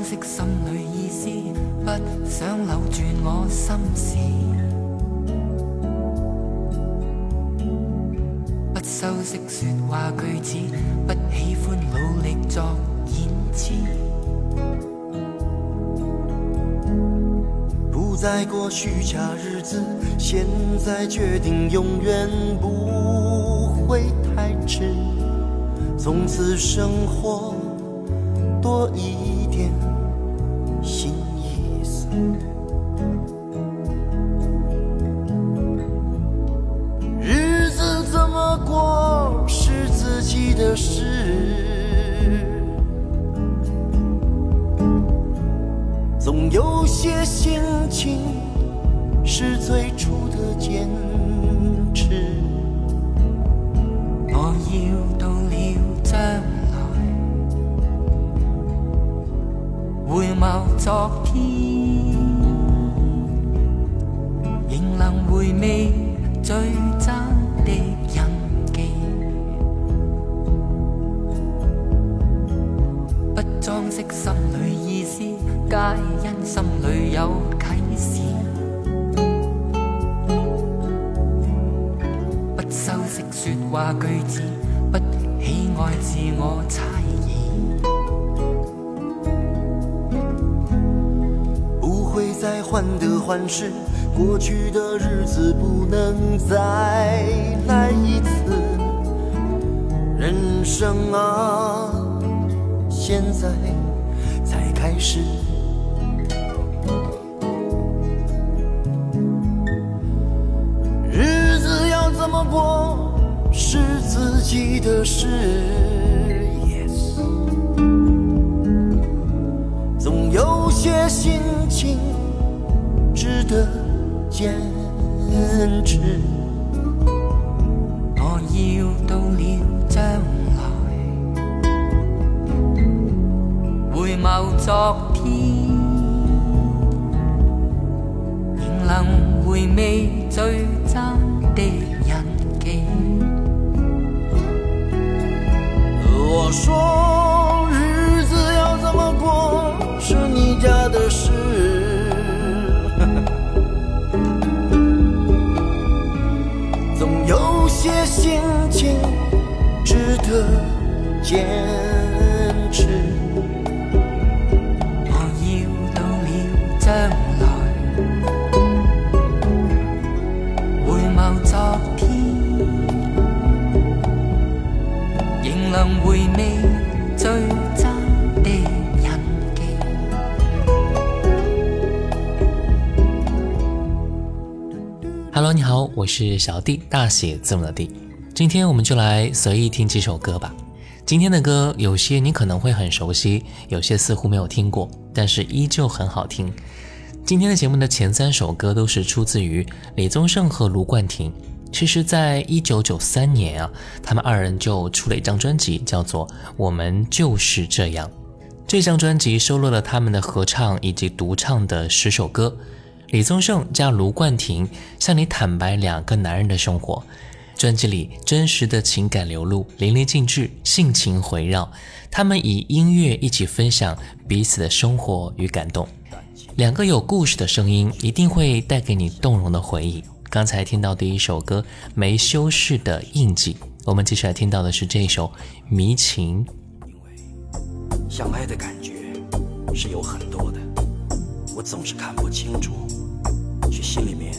掩饰心里意思，不想搂住我心事。不修饰说话句子，不喜欢努力作演辞。不再过虚假日子，现在决定永远不会太迟。从此生活多一。过去的日子不能再来一次。人生啊，现在持。我要到了将来，回眸昨天，仍能回味最真。我说日子要怎么过是你家的事，些心情值得坚。你好，我是小弟，大写字母的弟。今天我们就来随意听几首歌吧。今天的歌有些你可能会很熟悉，有些似乎没有听过，但是依旧很好听。今天的节目的前三首歌都是出自于李宗盛和卢冠廷。其实，在一九九三年啊，他们二人就出了一张专辑，叫做《我们就是这样》。这张专辑收录了他们的合唱以及独唱的十首歌。李宗盛加卢冠廷向你坦白两个男人的生活。专辑里真实的情感流露淋漓尽致，性情回绕。他们以音乐一起分享彼此的生活与感动。两个有故事的声音，一定会带给你动容的回忆。刚才听到第一首歌《没修饰的印记》，我们接下来听到的是这首《迷情》。因为相爱的感觉是有很多的，我总是看不清楚，心里面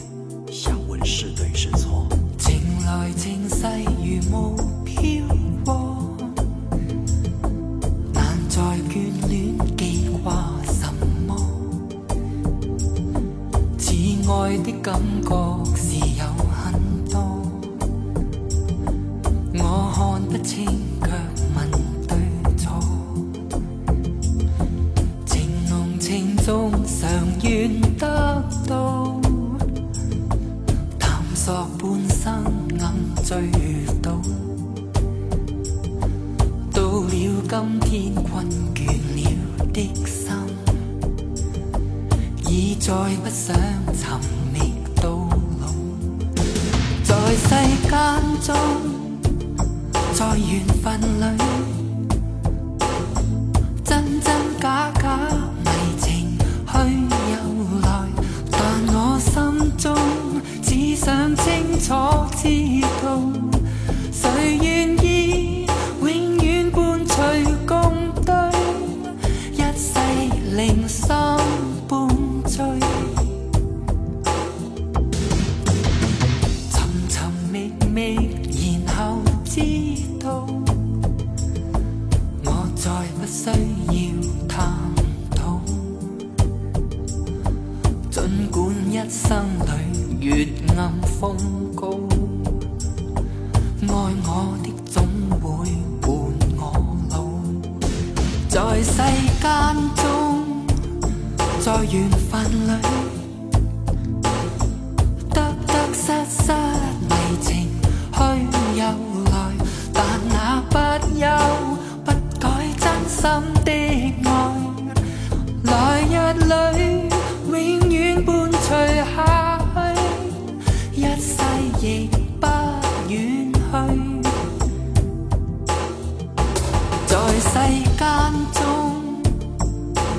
想问是对是错。情来情逝如雾飘过，难在眷恋记挂什么。似爱的感觉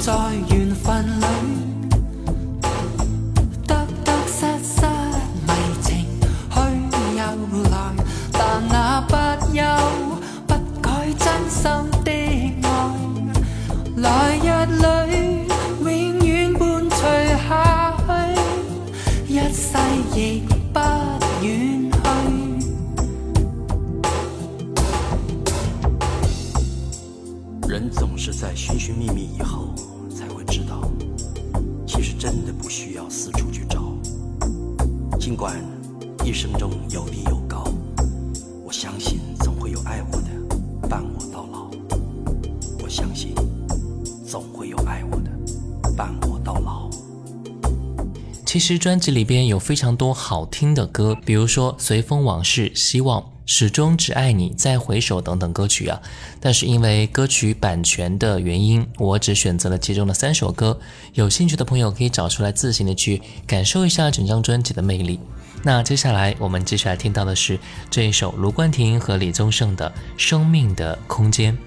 在生中有低有高，我相信总会有爱我的伴我到老。我相信总会有爱我的伴我到老。其实专辑里边有非常多好听的歌，比如说《随风往事》《希望》《始终只爱你》《再回首》等等歌曲啊。但是因为歌曲版权的原因，我只选择了其中的三首歌。有兴趣的朋友可以找出来自行的去感受一下整张专辑的魅力。那接下来我们接下来听到的是这一首卢冠廷和李宗盛的《生命的空间》。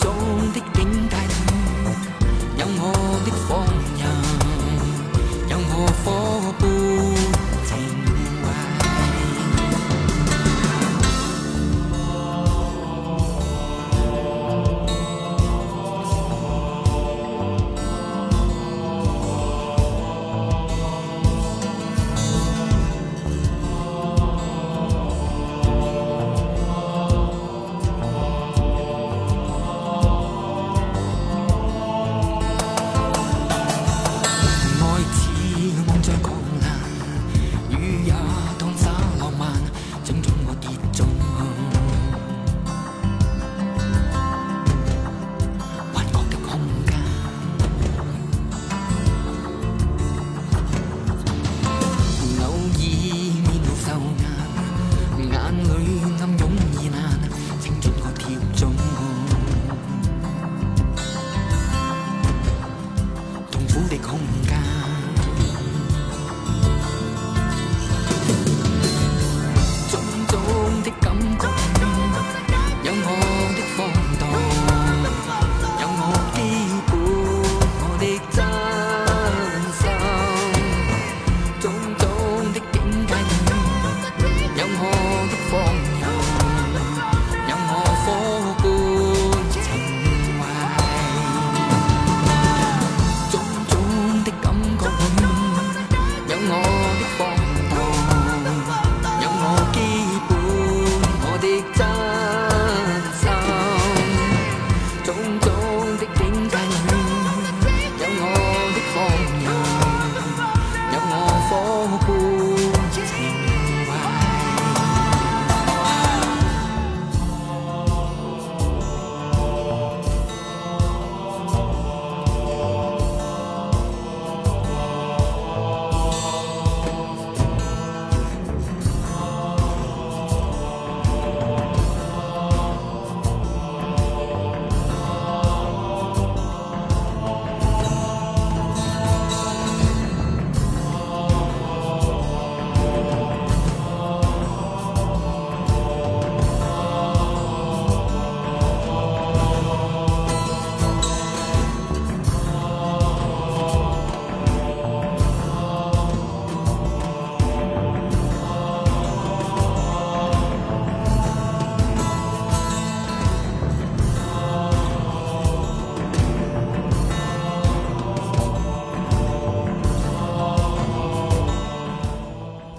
中。的境界，有我的放任，有我火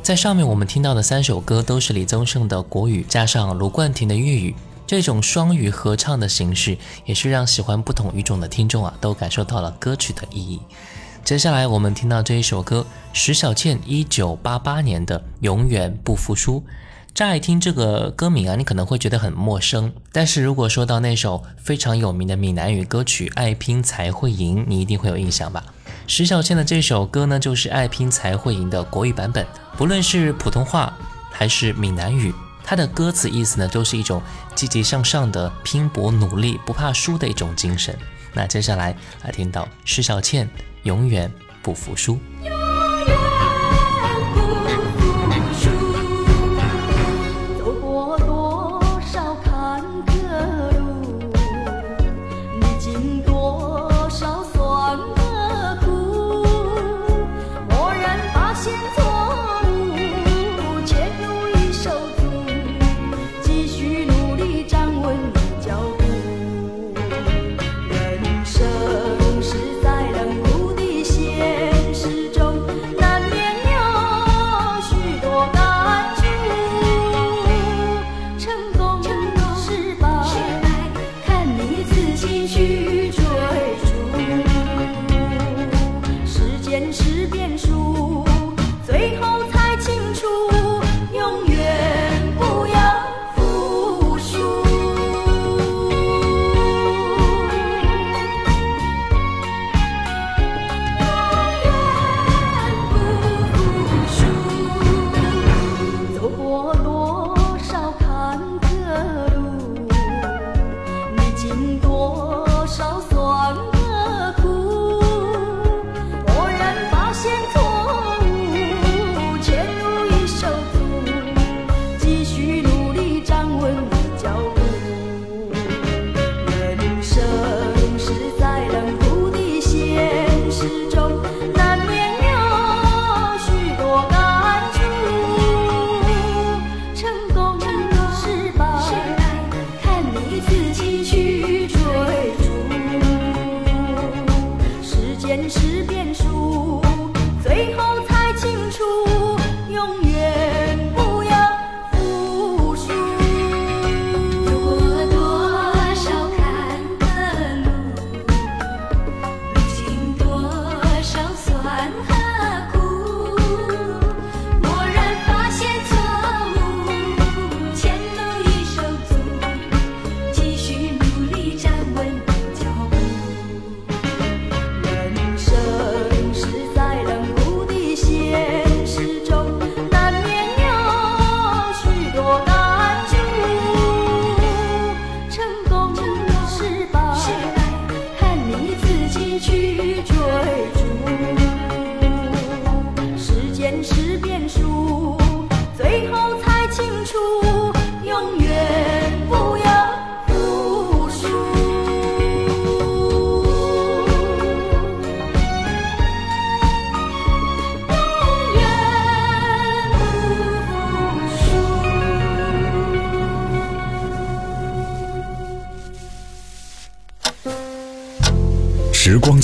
在上面我们听到的三首歌都是李宗盛的国语加上卢冠廷的粤语，这种双语合唱的形式，也是让喜欢不同语种的听众啊都感受到了歌曲的意义。接下来我们听到这一首歌，石小倩一九八八年的《永远不服输》。乍一听这个歌名啊，你可能会觉得很陌生。但是如果说到那首非常有名的闽南语歌曲《爱拼才会赢》，你一定会有印象吧？石小倩的这首歌呢，就是《爱拼才会赢》的国语版本。不论是普通话还是闽南语，它的歌词意思呢，都是一种积极向上的、拼搏努力、不怕输的一种精神。那接下来来听到石小倩。永远不服输。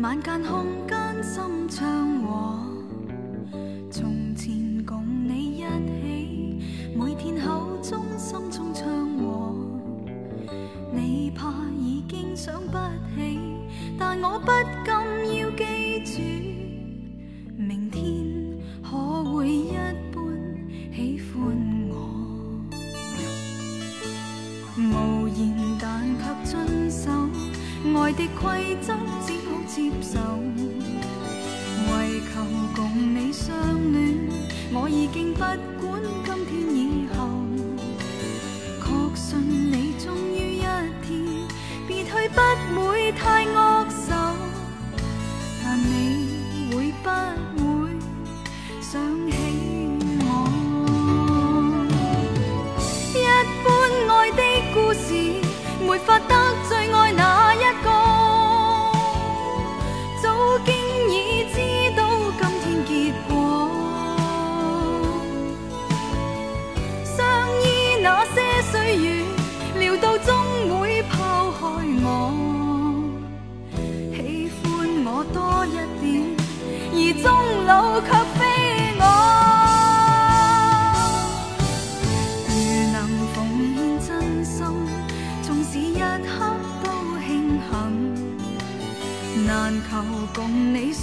晚间空间，心畅和。故事，没法得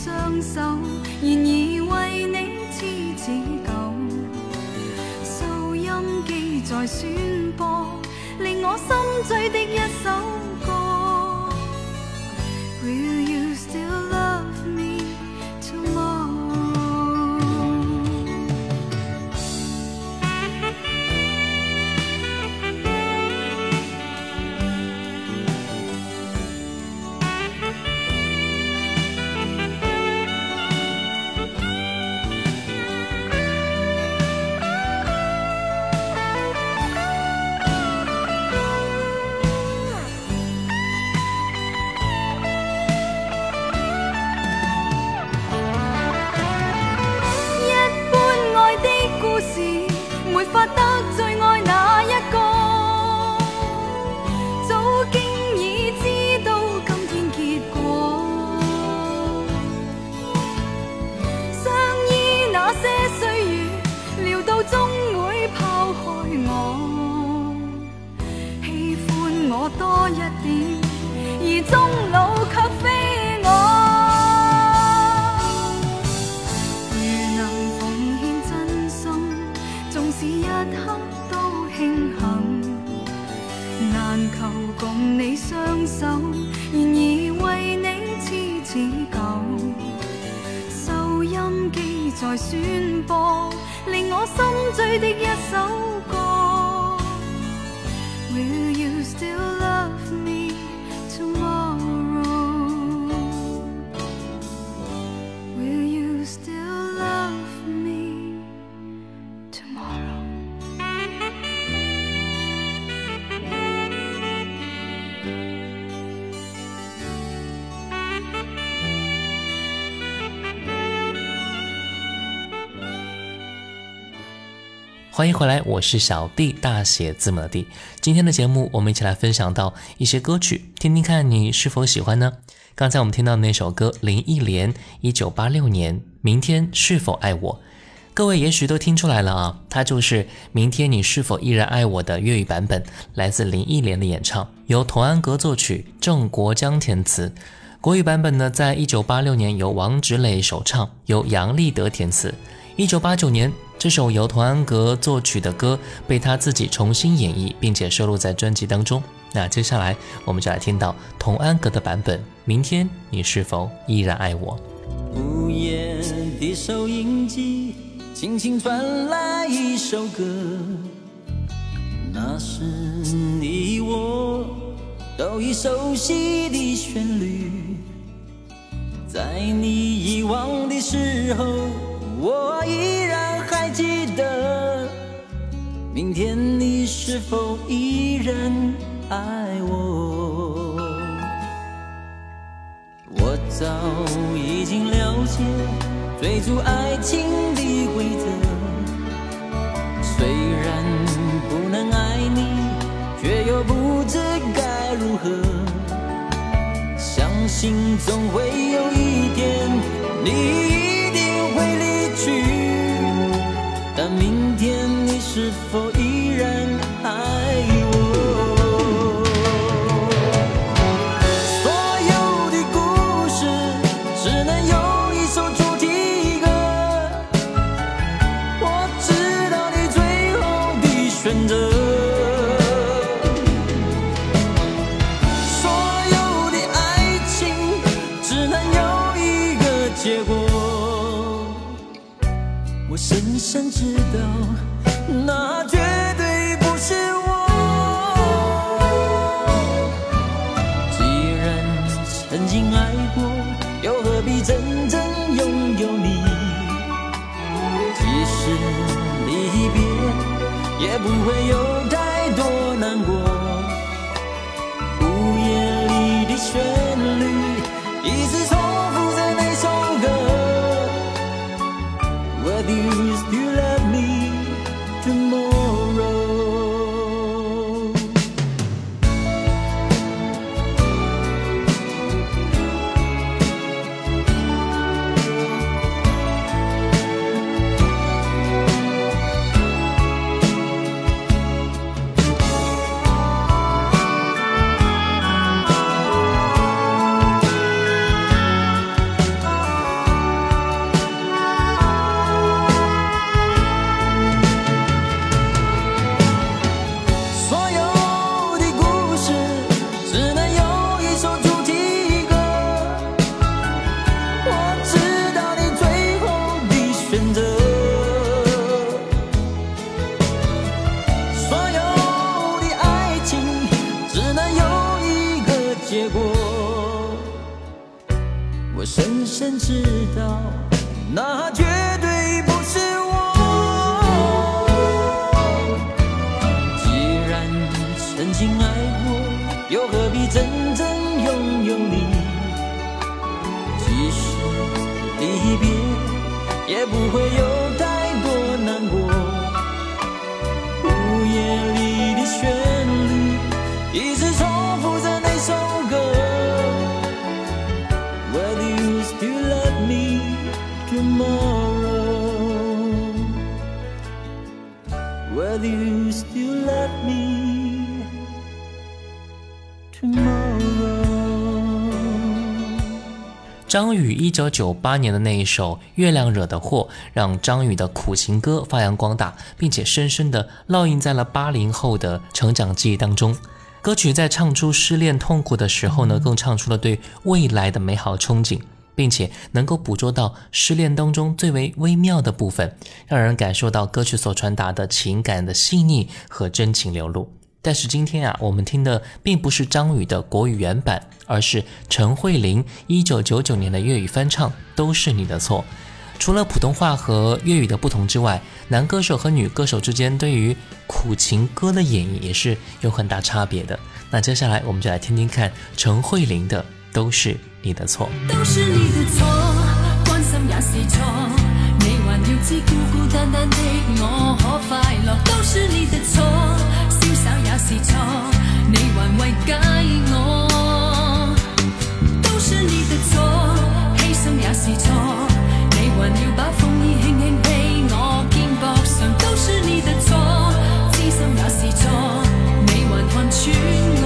双手，然而为你痴痴久。收音机在宣播，令我心醉的一首宣播，令我心醉的一首歌。欢迎回来，我是小弟，大写字母的弟。今天的节目，我们一起来分享到一些歌曲，听听看你是否喜欢呢？刚才我们听到的那首歌，林忆莲，一九八六年《明天是否爱我》，各位也许都听出来了啊，它就是《明天你是否依然爱我》的粤语版本，来自林忆莲的演唱，由童安格作曲，郑国江填词。国语版本呢，在一九八六年由王芷磊首唱，由杨立德填词。一九八九年，这首由童安格作曲的歌被他自己重新演绎，并且收录在专辑当中。那接下来我们就来听到童安格的版本。明天你是否依然爱我？午夜的收音机轻轻传来一首歌，那是你我都已熟悉的旋律。在你遗忘的时候，我依然还记得。明天你是否依然爱我？我早已经了解追逐爱情的规则，虽然不能爱你，却又不知该如何。相信总会有一天，你 tomorrow。又何必真正拥有你？即使离别，也不会有太多难过。午夜里的旋张宇一九九八年的那一首《月亮惹的祸》，让张宇的苦情歌发扬光大，并且深深地烙印在了八零后的成长记忆当中。歌曲在唱出失恋痛苦的时候呢，更唱出了对未来的美好憧憬，并且能够捕捉到失恋当中最为微妙的部分，让人感受到歌曲所传达的情感的细腻和真情流露。但是今天啊，我们听的并不是张宇的国语原版，而是陈慧琳一九九九年的粤语翻唱《都是你的错》。除了普通话和粤语的不同之外，男歌手和女歌手之间对于苦情歌的演绎也是有很大差别的。那接下来我们就来听听看陈慧琳的《都是你的错》。都是你的错，關心也是錯。你還要知孤孤單單的我可快樂，都是你的錯。是错，你还为解我，都是你的错，牺牲也是错，你还要把风衣轻轻披我肩膊上，都是你的错，痴心也是错，你还看穿我，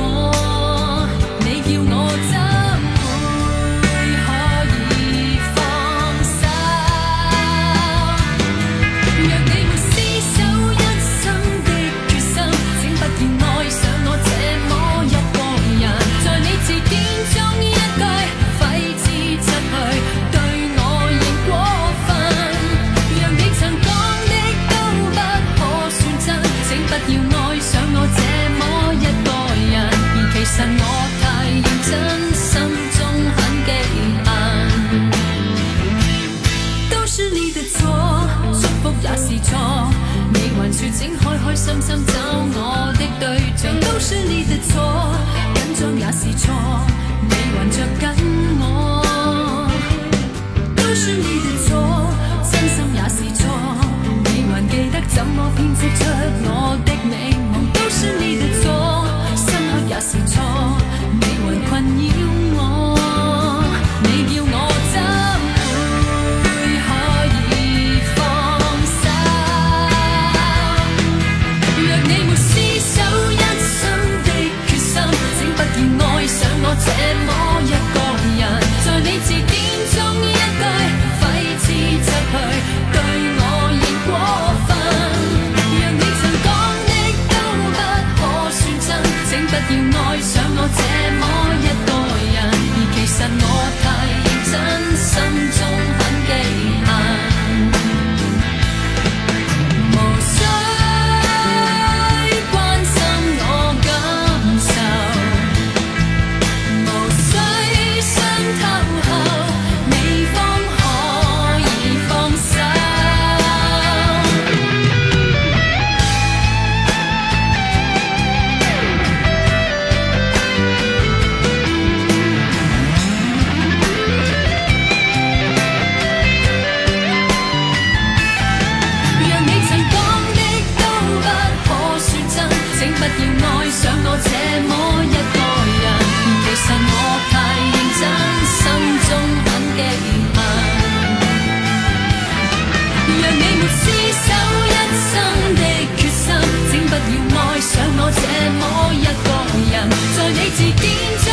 若你没厮守一生的决心请不要爱上我这么一个人。在你字典中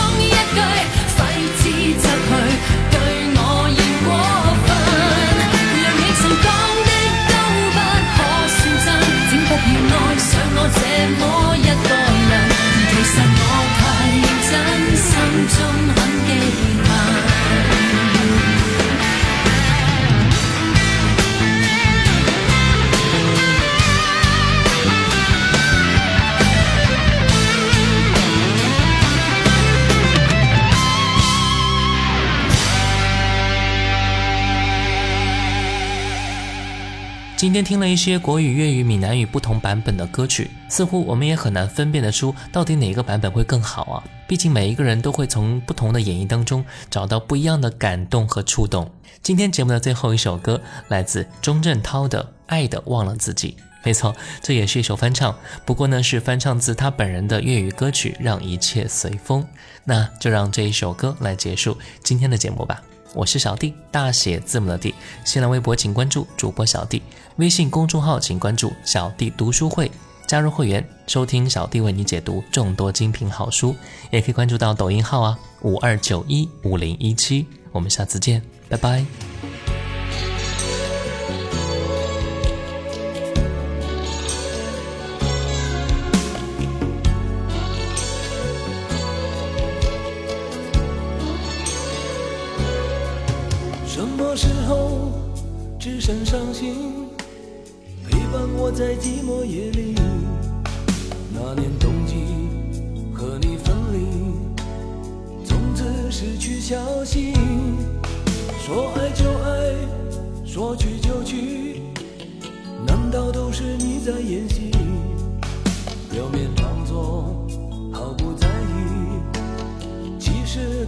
天听了一些国语、粤语、闽南语不同版本的歌曲，似乎我们也很难分辨得出到底哪个版本会更好啊。毕竟每一个人都会从不同的演绎当中找到不一样的感动和触动。今天节目的最后一首歌来自钟镇涛的《爱的忘了自己》，没错，这也是一首翻唱，不过呢是翻唱自他本人的粤语歌曲《让一切随风》。那就让这一首歌来结束今天的节目吧。我是小弟，大写字母的弟。新浪微博请关注主播小弟，微信公众号请关注小弟读书会，加入会员收听小弟为你解读众多精品好书，也可以关注到抖音号啊五二九一五零一七。我们下次见，拜拜。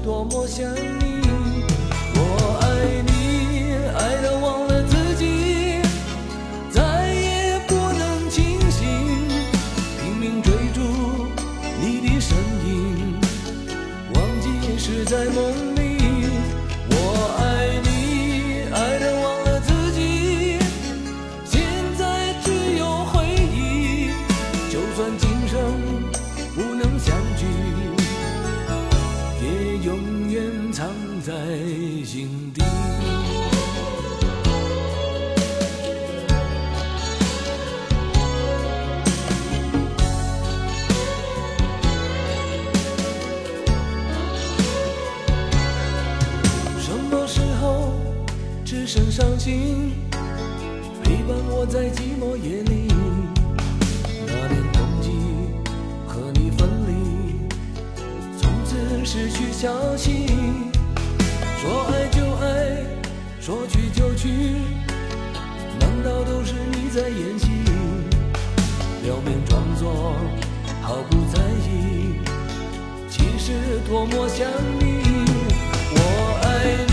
多么想你。我爱你，爱到忘了自己，再也不能清醒，拼命追逐你的身影，忘记是在梦心陪伴我在寂寞夜里？那年冬季和你分离。从此失去消息。说爱就爱，说去就去，难道都是你在演戏？表面装作毫不在意，其实多么想你。我爱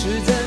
实在